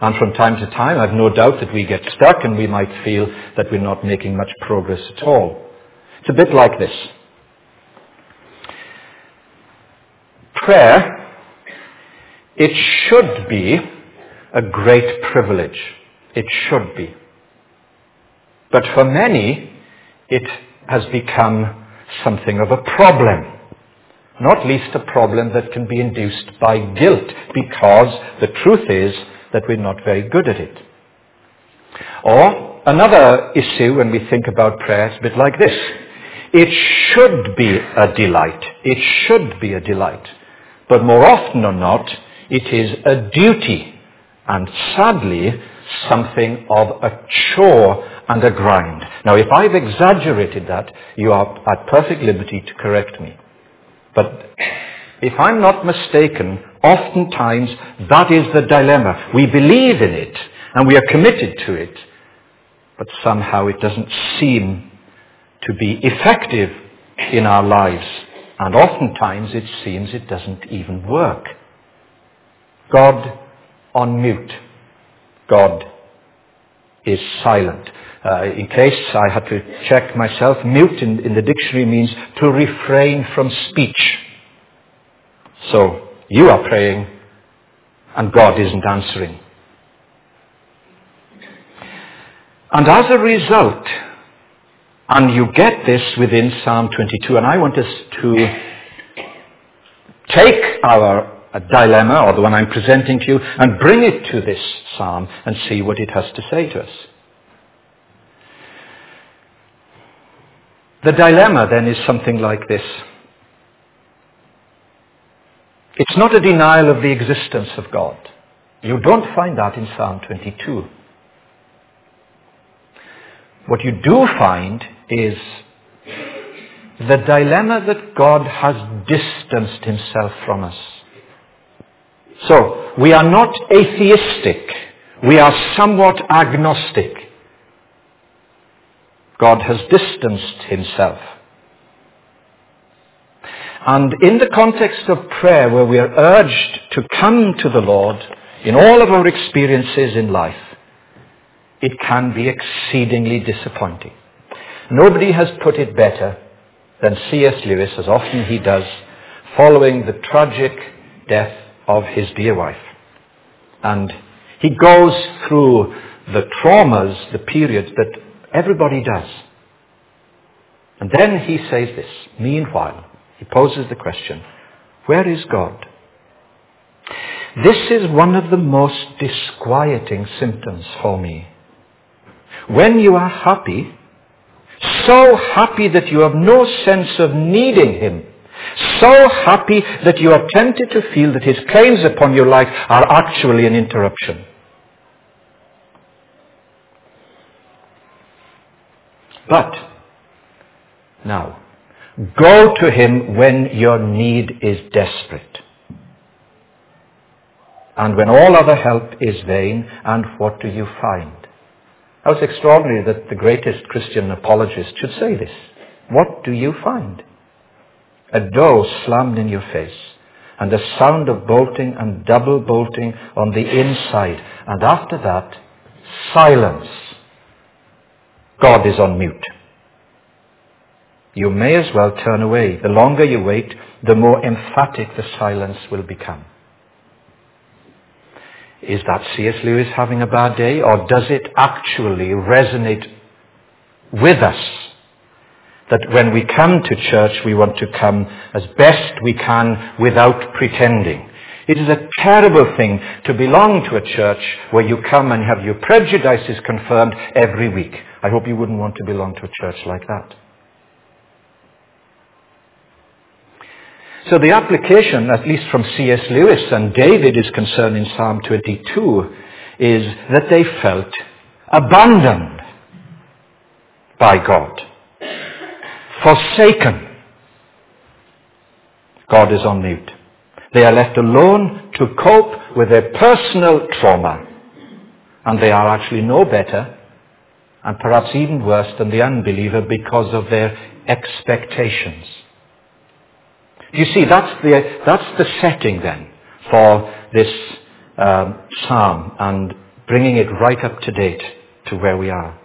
And from time to time, I've no doubt that we get stuck and we might feel that we're not making much progress at all. It's a bit like this. Prayer, it should be a great privilege. It should be. But for many, it has become something of a problem. Not least a problem that can be induced by guilt, because the truth is that we're not very good at it. Or another issue when we think about prayer is a bit like this. It should be a delight. It should be a delight. But more often or not, it is a duty. And sadly, something of a chore and a grind. Now, if I've exaggerated that, you are at perfect liberty to correct me. But if I'm not mistaken, oftentimes that is the dilemma. We believe in it and we are committed to it, but somehow it doesn't seem to be effective in our lives. And oftentimes it seems it doesn't even work. God on mute. God is silent. Uh, in case I had to check myself, mute in, in the dictionary means to refrain from speech. So you are praying and God isn't answering. And as a result, and you get this within Psalm 22, and I want us to take our dilemma, or the one I'm presenting to you, and bring it to this psalm and see what it has to say to us. The dilemma then is something like this. It's not a denial of the existence of God. You don't find that in Psalm 22. What you do find is the dilemma that God has distanced himself from us. So, we are not atheistic. We are somewhat agnostic. God has distanced himself. And in the context of prayer, where we are urged to come to the Lord in all of our experiences in life, it can be exceedingly disappointing. Nobody has put it better than C.S. Lewis, as often he does, following the tragic death of his dear wife. And he goes through the traumas, the periods that Everybody does. And then he says this. Meanwhile, he poses the question, where is God? This is one of the most disquieting symptoms for me. When you are happy, so happy that you have no sense of needing Him, so happy that you are tempted to feel that His claims upon your life are actually an interruption. But, now, go to him when your need is desperate. And when all other help is vain, and what do you find? How extraordinary that the greatest Christian apologist should say this. What do you find? A door slammed in your face, and a sound of bolting and double bolting on the inside, and after that, silence God is on mute. You may as well turn away. The longer you wait, the more emphatic the silence will become. Is that C.S. Lewis having a bad day, or does it actually resonate with us? That when we come to church, we want to come as best we can without pretending. It is a terrible thing to belong to a church where you come and have your prejudices confirmed every week. I hope you wouldn't want to belong to a church like that. So the application, at least from C.S. Lewis and David is concerned in Psalm 22, is that they felt abandoned by God, forsaken. God is mute. They are left alone to cope with their personal trauma. And they are actually no better, and perhaps even worse than the unbeliever because of their expectations. You see, that's the, that's the setting then for this um, psalm and bringing it right up to date to where we are.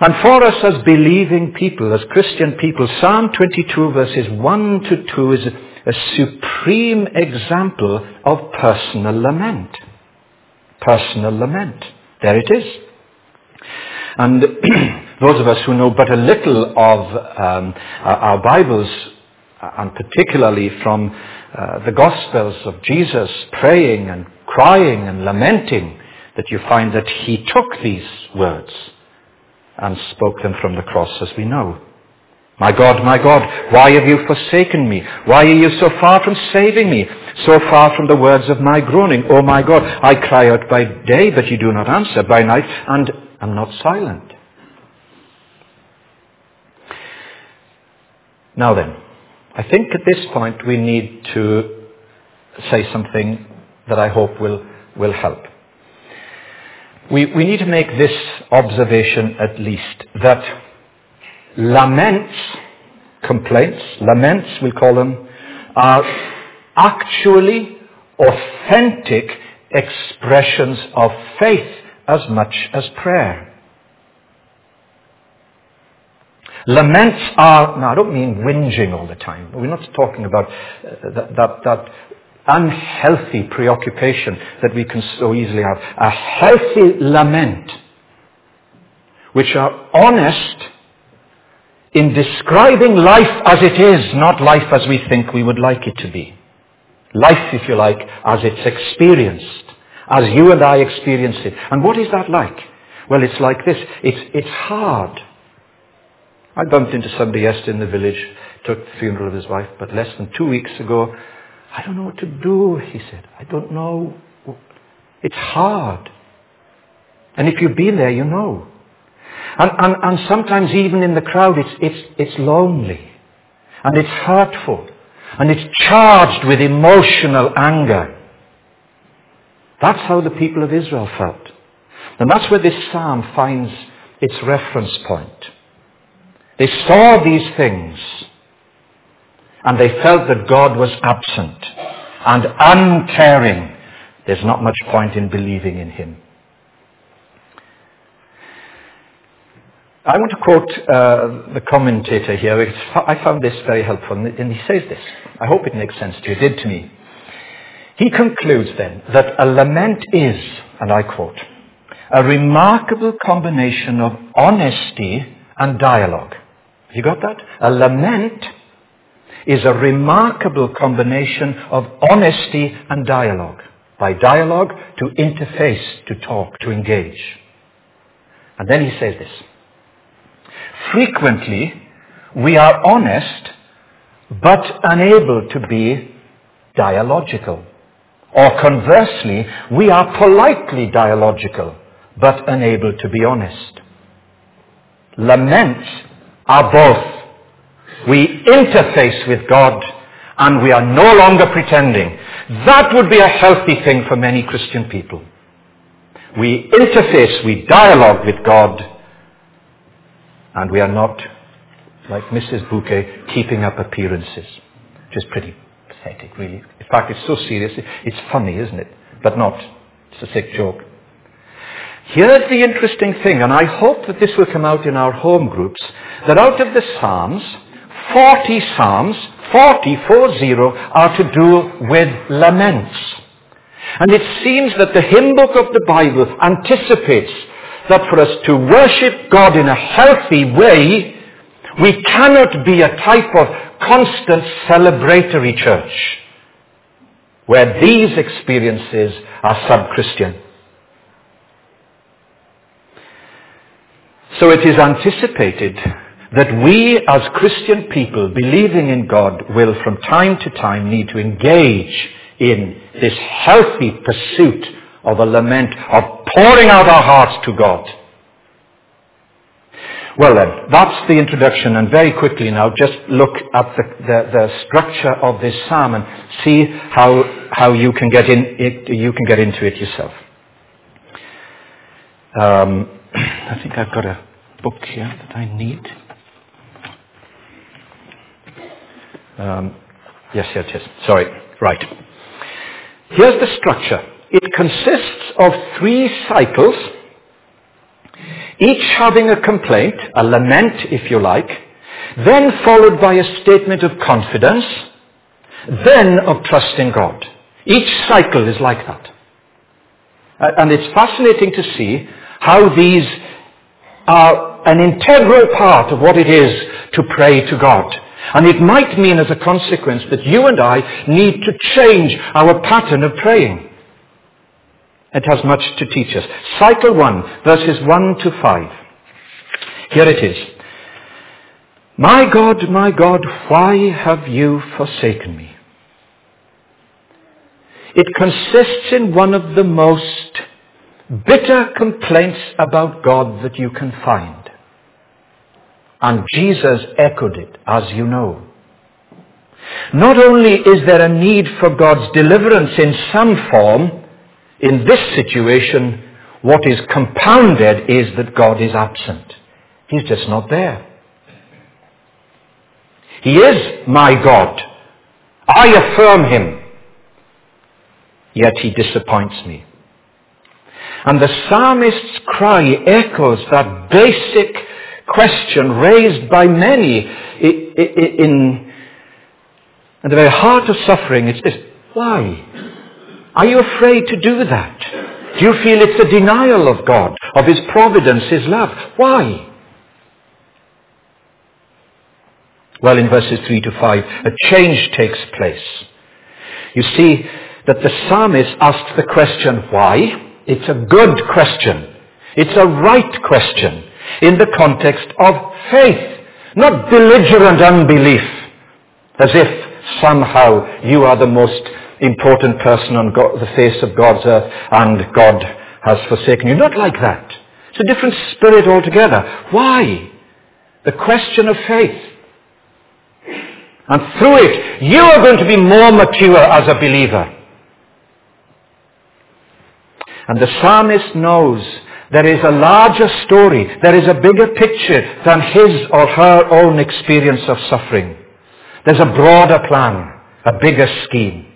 And for us as believing people, as Christian people, Psalm 22 verses 1 to 2 is a supreme example of personal lament. Personal lament. There it is. And those of us who know but a little of um, our Bibles, and particularly from uh, the Gospels of Jesus praying and crying and lamenting, that you find that he took these words and spoke them from the cross as we know. My God, my God, why have you forsaken me? Why are you so far from saving me? So far from the words of my groaning. Oh my God, I cry out by day, but you do not answer, by night, and am not silent. Now then, I think at this point we need to say something that I hope will, will help. We, we need to make this observation at least, that laments, complaints, laments we call them, are actually authentic expressions of faith as much as prayer. Laments are, now I don't mean whinging all the time. We're not talking about uh, that, that, that unhealthy preoccupation that we can so easily have. A healthy lament, which are honest in describing life as it is, not life as we think we would like it to be. Life, if you like, as it's experienced, as you and I experience it. And what is that like? Well, it's like this. It's, it's hard. I bumped into somebody yesterday in the village, took the funeral of his wife, but less than two weeks ago, I don't know what to do, he said. I don't know. It's hard. And if you've been there, you know. And, and, and sometimes even in the crowd, it's, it's, it's lonely. And it's hurtful. And it's charged with emotional anger. That's how the people of Israel felt. And that's where this psalm finds its reference point. They saw these things and they felt that God was absent and uncaring. There's not much point in believing in him. I want to quote uh, the commentator here I found this very helpful and he says this. I hope it makes sense to you. It did to me. He concludes then that a lament is, and I quote, a remarkable combination of honesty and dialogue. Have you got that? A lament is a remarkable combination of honesty and dialogue. By dialogue, to interface, to talk, to engage. And then he says this. Frequently, we are honest, but unable to be dialogical. Or conversely, we are politely dialogical, but unable to be honest. Laments are both we interface with God and we are no longer pretending. That would be a healthy thing for many Christian people. We interface, we dialogue with God, and we are not, like Mrs. Bouquet, keeping up appearances. Which is pretty pathetic, really. In fact, it's so serious, it's funny, isn't it? But not. It's a sick joke. Here's the interesting thing, and I hope that this will come out in our home groups, that out of the Psalms, 40 Psalms, 40, 40, are to do with laments. And it seems that the hymn book of the Bible anticipates that for us to worship God in a healthy way, we cannot be a type of constant celebratory church where these experiences are sub-Christian. So it is anticipated that we as Christian people believing in God will from time to time need to engage in this healthy pursuit of a lament, of pouring out our hearts to God. Well then, that's the introduction and very quickly now just look at the, the, the structure of this psalm and see how, how you, can get in it, you can get into it yourself. Um, I think I've got a book here that I need. Um, yes, yes, yes. Sorry. Right. Here's the structure it consists of three cycles, each having a complaint, a lament if you like, then followed by a statement of confidence, then of trust in God. Each cycle is like that. And it's fascinating to see how these are an integral part of what it is to pray to God. And it might mean as a consequence that you and I need to change our pattern of praying. It has much to teach us. Cycle 1, verses 1 to 5. Here it is. My God, my God, why have you forsaken me? It consists in one of the most bitter complaints about God that you can find. And Jesus echoed it, as you know. Not only is there a need for God's deliverance in some form, in this situation, what is compounded is that God is absent. He's just not there. He is my God. I affirm him. Yet he disappoints me. And the psalmist's cry echoes that basic question raised by many in, the very heart of suffering. It's this, why? Are you afraid to do that? Do you feel it's a denial of God, of His providence, His love? Why? Well, in verses 3 to 5, a change takes place. You see that the psalmist asks the question, why? It's a good question. It's a right question in the context of faith, not belligerent unbelief, as if somehow you are the most important person on God, the face of God's earth and God has forsaken you. Not like that. It's a different spirit altogether. Why? The question of faith. And through it, you are going to be more mature as a believer. And the psalmist knows there is a larger story, there is a bigger picture than his or her own experience of suffering. There's a broader plan, a bigger scheme.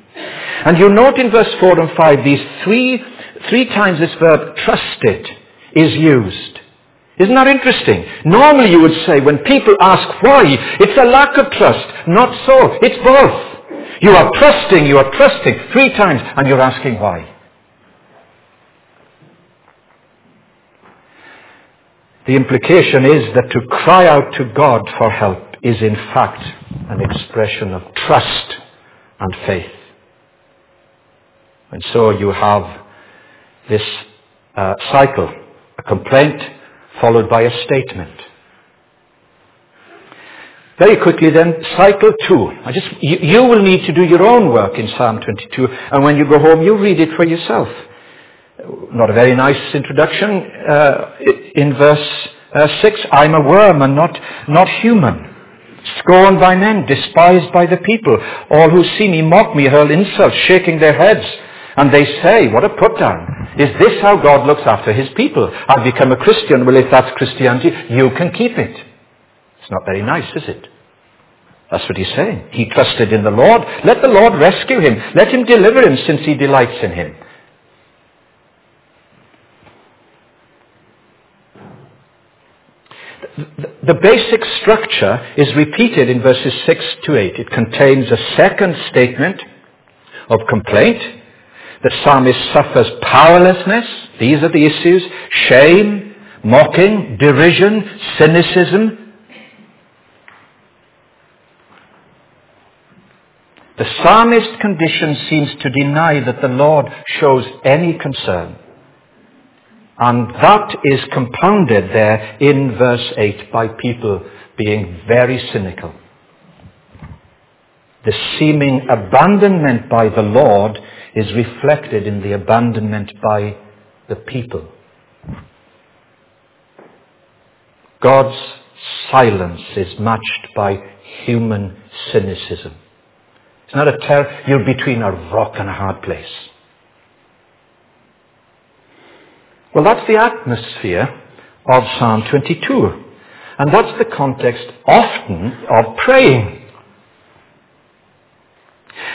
And you note in verse 4 and 5, these three, three times this verb trusted is used. Isn't that interesting? Normally you would say when people ask why, it's a lack of trust. Not so. It's both. You are trusting, you are trusting three times, and you're asking why. The implication is that to cry out to God for help is in fact an expression of trust and faith. And so you have this uh, cycle, a complaint followed by a statement. Very quickly then, cycle two. I just, you, you, will need to do your own work in Psalm 22, and when you go home, you read it for yourself not a very nice introduction. Uh, in verse uh, 6, I'm a worm and not, not human. Scorned by men, despised by the people. All who see me mock me, hurl insults, shaking their heads. And they say, what a put down. Is this how God looks after his people? I've become a Christian. Well, if that's Christianity, you can keep it. It's not very nice, is it? That's what he's saying. He trusted in the Lord. Let the Lord rescue him. Let him deliver him since he delights in him. The basic structure is repeated in verses 6 to 8. It contains a second statement of complaint. The psalmist suffers powerlessness. These are the issues. Shame, mocking, derision, cynicism. The psalmist's condition seems to deny that the Lord shows any concern. And that is compounded there in verse 8 by people being very cynical. The seeming abandonment by the Lord is reflected in the abandonment by the people. God's silence is matched by human cynicism. It's not a terror, you're between a rock and a hard place. Well, that's the atmosphere of Psalm 22. And that's the context often of praying.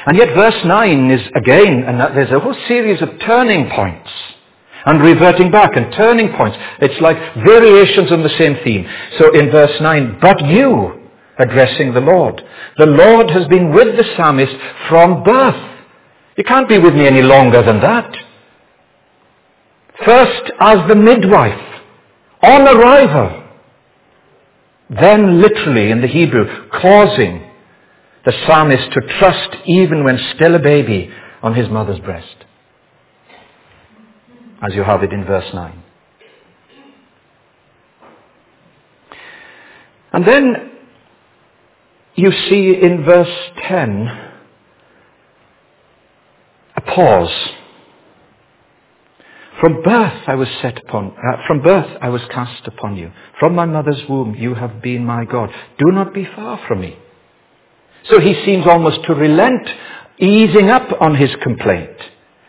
And yet verse 9 is again, and there's a whole series of turning points and reverting back and turning points. It's like variations on the same theme. So in verse 9, but you, addressing the Lord. The Lord has been with the psalmist from birth. You can't be with me any longer than that. First as the midwife, on arrival. Then literally in the Hebrew, causing the psalmist to trust even when still a baby on his mother's breast. As you have it in verse 9. And then you see in verse 10 a pause. From birth I was set upon, uh, from birth I was cast upon you. From my mother's womb you have been my God. Do not be far from me. So he seems almost to relent, easing up on his complaint.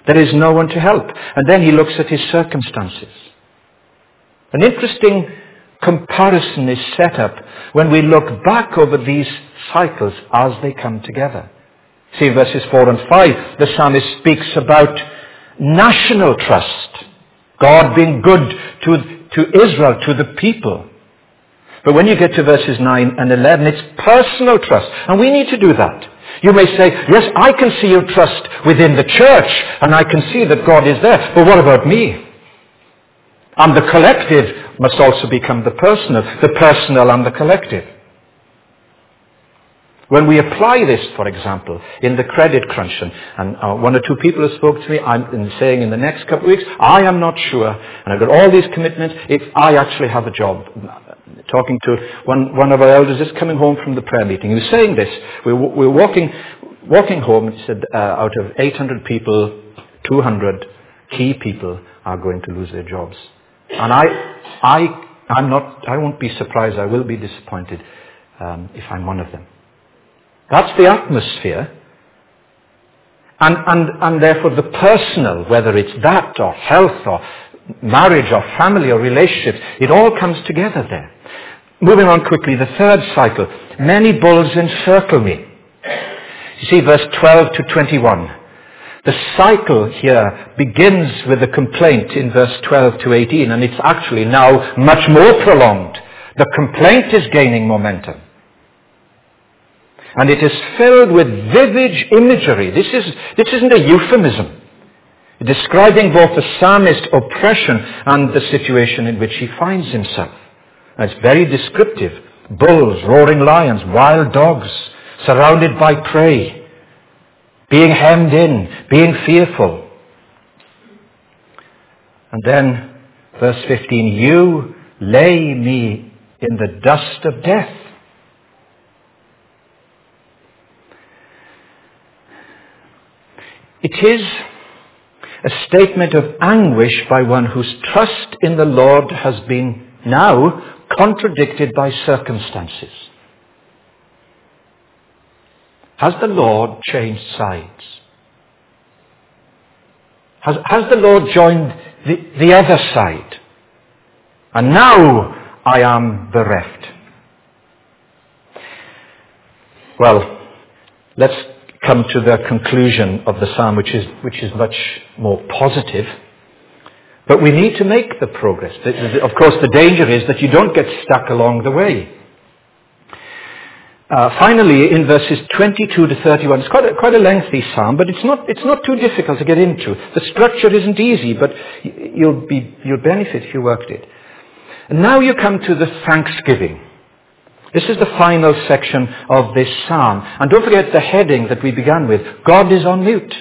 There is no one to help. And then he looks at his circumstances. An interesting comparison is set up when we look back over these cycles as they come together. See verses 4 and 5, the psalmist speaks about national trust. God being good to, to Israel, to the people. But when you get to verses 9 and 11, it's personal trust. And we need to do that. You may say, yes, I can see your trust within the church, and I can see that God is there. But what about me? And the collective must also become the personal, the personal and the collective. When we apply this, for example, in the credit crunch, and, and uh, one or two people have spoke to me, I'm saying in the next couple of weeks, I am not sure, and I've got all these commitments, if I actually have a job. Talking to one, one of our elders just coming home from the prayer meeting. He was saying this. We, we were walking, walking home, he said, uh, out of 800 people, 200 key people are going to lose their jobs. And I, I, I'm not, I won't be surprised, I will be disappointed um, if I'm one of them. That's the atmosphere. And, and, and therefore the personal, whether it's that or health or marriage or family or relationships, it all comes together there. Moving on quickly, the third cycle. Many bulls encircle me. You see verse 12 to 21. The cycle here begins with a complaint in verse 12 to 18 and it's actually now much more prolonged. The complaint is gaining momentum. And it is filled with vivid imagery. This, is, this isn't a euphemism. Describing both the psalmist's oppression and the situation in which he finds himself. And it's very descriptive. Bulls, roaring lions, wild dogs, surrounded by prey, being hemmed in, being fearful. And then, verse 15, you lay me in the dust of death. It is a statement of anguish by one whose trust in the Lord has been now contradicted by circumstances. Has the Lord changed sides? Has, has the Lord joined the, the other side? And now I am bereft. Well, let's come to the conclusion of the psalm, which is, which is much more positive. But we need to make the progress. Of course, the danger is that you don't get stuck along the way. Uh, finally, in verses 22 to 31, it's quite a, quite a lengthy psalm, but it's not, it's not too difficult to get into. The structure isn't easy, but you'll, be, you'll benefit if you worked it. And now you come to the thanksgiving. This is the final section of this psalm. And don't forget the heading that we began with. God is on mute.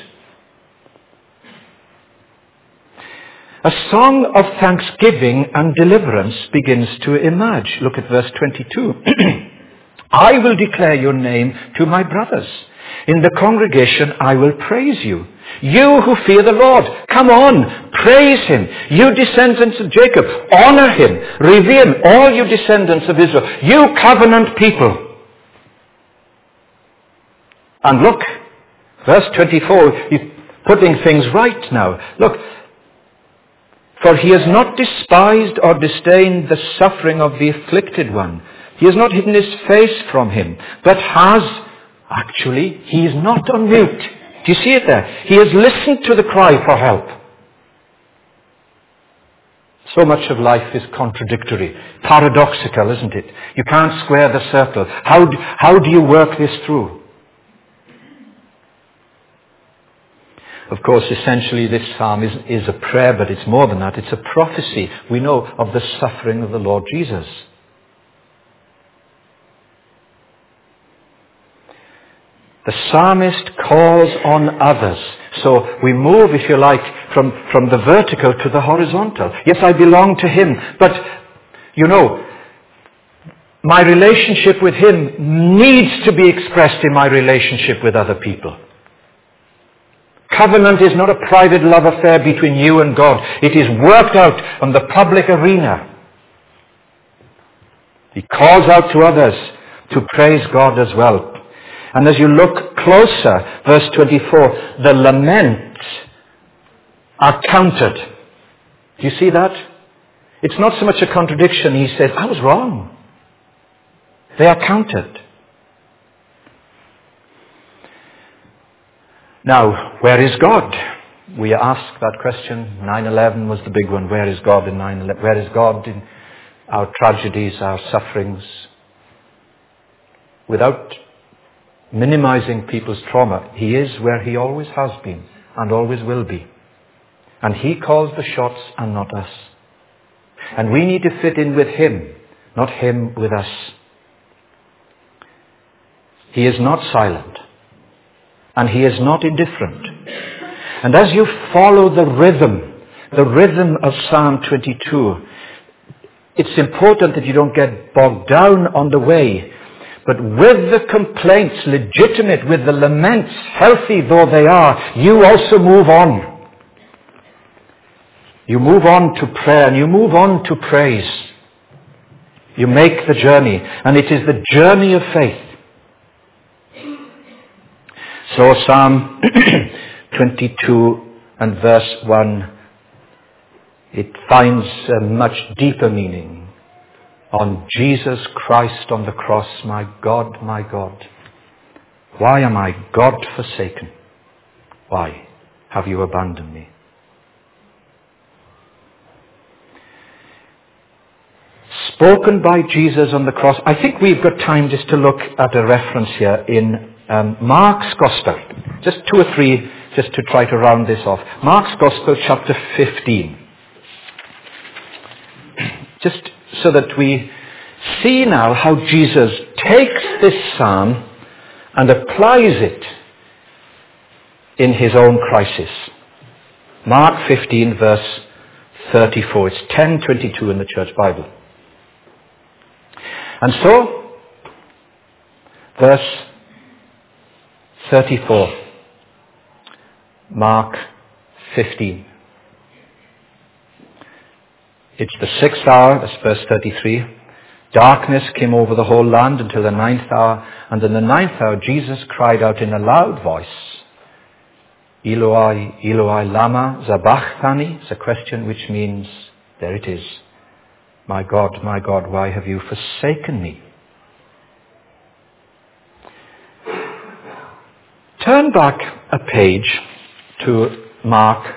A song of thanksgiving and deliverance begins to emerge. Look at verse 22. I will declare your name to my brothers. In the congregation I will praise you. You who fear the Lord, come on, praise him. You descendants of Jacob, honor him. Revere him, all you descendants of Israel. You covenant people. And look, verse 24, he's putting things right now. Look, for he has not despised or disdained the suffering of the afflicted one. He has not hidden his face from him, but has Actually, he is not on mute. Do you see it there? He has listened to the cry for help. So much of life is contradictory, paradoxical, isn't it? You can't square the circle. How do, how do you work this through? Of course, essentially this psalm is, is a prayer, but it's more than that. It's a prophecy. We know of the suffering of the Lord Jesus. The psalmist calls on others. So we move, if you like, from, from the vertical to the horizontal. Yes, I belong to him, but, you know, my relationship with him needs to be expressed in my relationship with other people. Covenant is not a private love affair between you and God. It is worked out on the public arena. He calls out to others to praise God as well. And as you look closer, verse 24, the laments are counted. Do you see that? It's not so much a contradiction. He says, I was wrong. They are counted. Now, where is God? We ask that question. 9-11 was the big one. Where is God in 9-11? Where is God in our tragedies, our sufferings? Without minimizing people's trauma, He is where He always has been and always will be. And He calls the shots and not us. And we need to fit in with Him, not Him with us. He is not silent. And He is not indifferent. And as you follow the rhythm, the rhythm of Psalm 22, it's important that you don't get bogged down on the way. But with the complaints legitimate, with the laments healthy though they are, you also move on. You move on to prayer and you move on to praise. You make the journey, and it is the journey of faith. So Psalm 22 and verse 1, it finds a much deeper meaning. On Jesus Christ on the cross, my God, my God, why am I God forsaken? Why have you abandoned me? Spoken by Jesus on the cross. I think we've got time just to look at a reference here in um, Mark's Gospel. Just two or three, just to try to round this off. Mark's Gospel, chapter 15. Just so that we see now how Jesus takes this psalm and applies it in his own crisis. Mark 15, verse 34. It's 1022 in the Church Bible. And so, verse 34. Mark 15. It's the sixth hour, that's verse 33. Darkness came over the whole land until the ninth hour, and in the ninth hour Jesus cried out in a loud voice, Eloi, Eloi, lama sabachthani? It's a question which means, there it is, my God, my God, why have you forsaken me? Turn back a page to Mark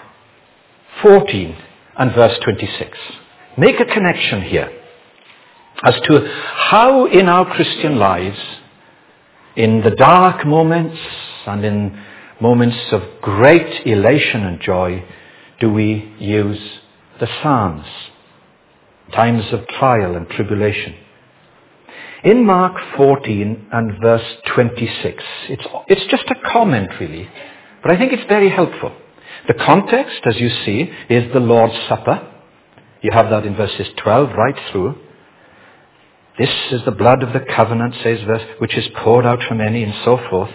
14 and verse 26. Make a connection here as to how in our Christian lives, in the dark moments and in moments of great elation and joy, do we use the Psalms, times of trial and tribulation. In Mark 14 and verse 26, it's, it's just a comment really, but I think it's very helpful. The context, as you see, is the Lord's Supper. You have that in verses 12 right through. This is the blood of the covenant, says verse, which is poured out for many and so forth.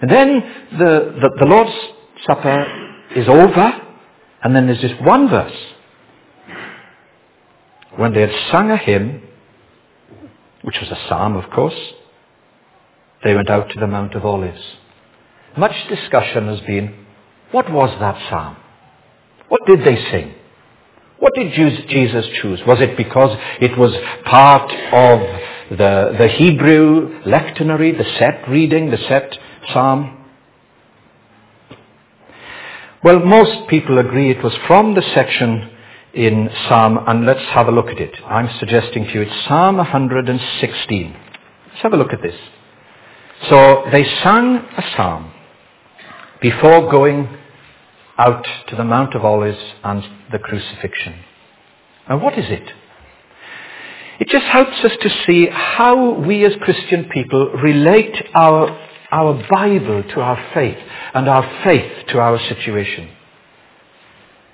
And then the, the, the Lord's Supper is over, and then there's just one verse. When they had sung a hymn, which was a psalm, of course, they went out to the Mount of Olives. Much discussion has been, what was that psalm? What did they sing? What did Jesus choose? Was it because it was part of the, the Hebrew lectionary, the set reading, the set psalm? Well, most people agree it was from the section in Psalm, and let's have a look at it. I'm suggesting to you it's Psalm 116. Let's have a look at this. So they sang a psalm before going out to the Mount of Olives and the crucifixion. And what is it? It just helps us to see how we as Christian people relate our, our Bible to our faith and our faith to our situation.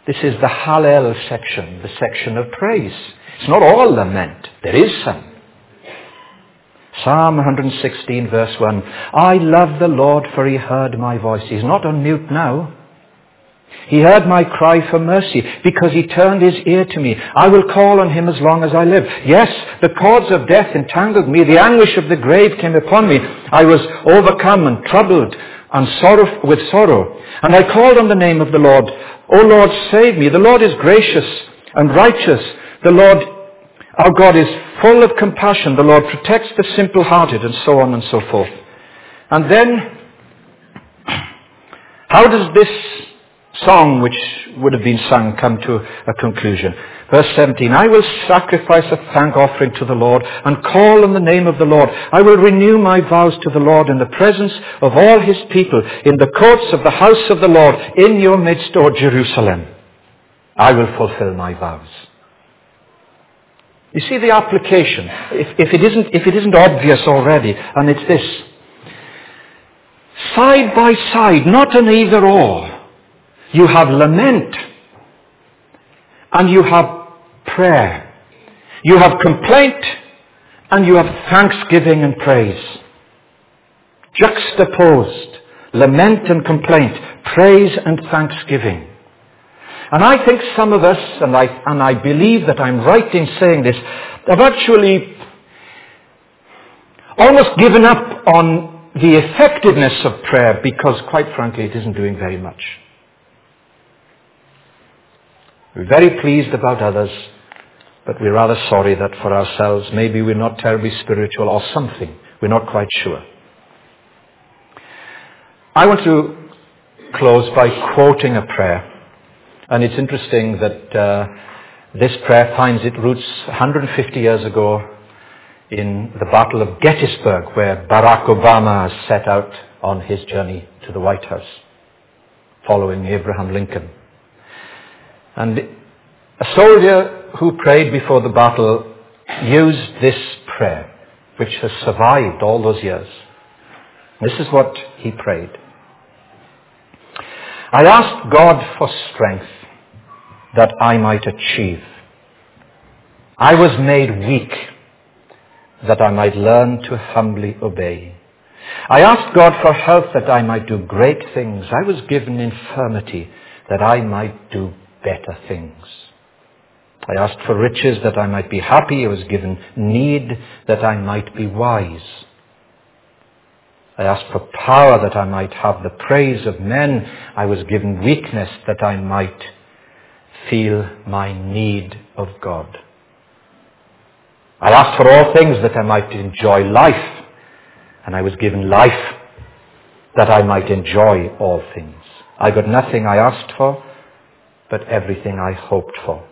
This is the Hallel section, the section of praise. It's not all lament. There is some. Psalm 116 verse 1. I love the Lord for he heard my voice. He's not on mute now. He heard my cry for mercy because he turned his ear to me. I will call on him as long as I live. Yes, the cords of death entangled me. The anguish of the grave came upon me. I was overcome and troubled and sorrow, with sorrow. And I called on the name of the Lord. O Lord, save me. The Lord is gracious and righteous. The Lord, our God, is full of compassion. The Lord protects the simple-hearted and so on and so forth. And then, how does this song which would have been sung come to a conclusion. Verse 17, I will sacrifice a thank offering to the Lord and call on the name of the Lord. I will renew my vows to the Lord in the presence of all his people, in the courts of the house of the Lord, in your midst, O Jerusalem. I will fulfill my vows. You see the application, if, if, it isn't, if it isn't obvious already, and it's this. Side by side, not an either or you have lament. And you have prayer. You have complaint. And you have thanksgiving and praise. Juxtaposed. Lament and complaint. Praise and thanksgiving. And I think some of us, and I, and I believe that I'm right in saying this, have actually almost given up on the effectiveness of prayer because, quite frankly, it isn't doing very much. We're very pleased about others, but we're rather sorry that for ourselves, maybe we're not terribly spiritual or something. We're not quite sure. I want to close by quoting a prayer. And it's interesting that uh, this prayer finds its roots 150 years ago in the Battle of Gettysburg, where Barack Obama set out on his journey to the White House, following Abraham Lincoln. And a soldier who prayed before the battle used this prayer, which has survived all those years. This is what he prayed. I asked God for strength that I might achieve. I was made weak that I might learn to humbly obey. I asked God for health that I might do great things. I was given infirmity that I might do better things. I asked for riches that I might be happy. I was given need that I might be wise. I asked for power that I might have the praise of men. I was given weakness that I might feel my need of God. I asked for all things that I might enjoy life. And I was given life that I might enjoy all things. I got nothing I asked for, but everything I hoped for.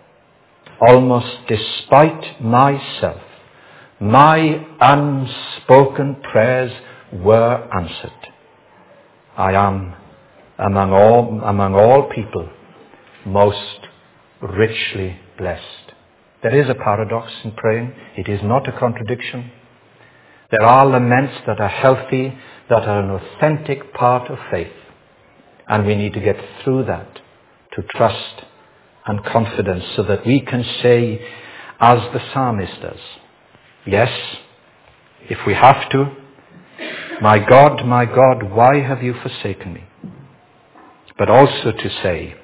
Almost despite myself, my unspoken prayers were answered. I am among all, among all people most richly blessed. There is a paradox in praying. It is not a contradiction. There are laments that are healthy, that are an authentic part of faith. And we need to get through that to trust and confidence so that we can say, as the psalmist does, yes, if we have to, my God, my God, why have you forsaken me? But also to say,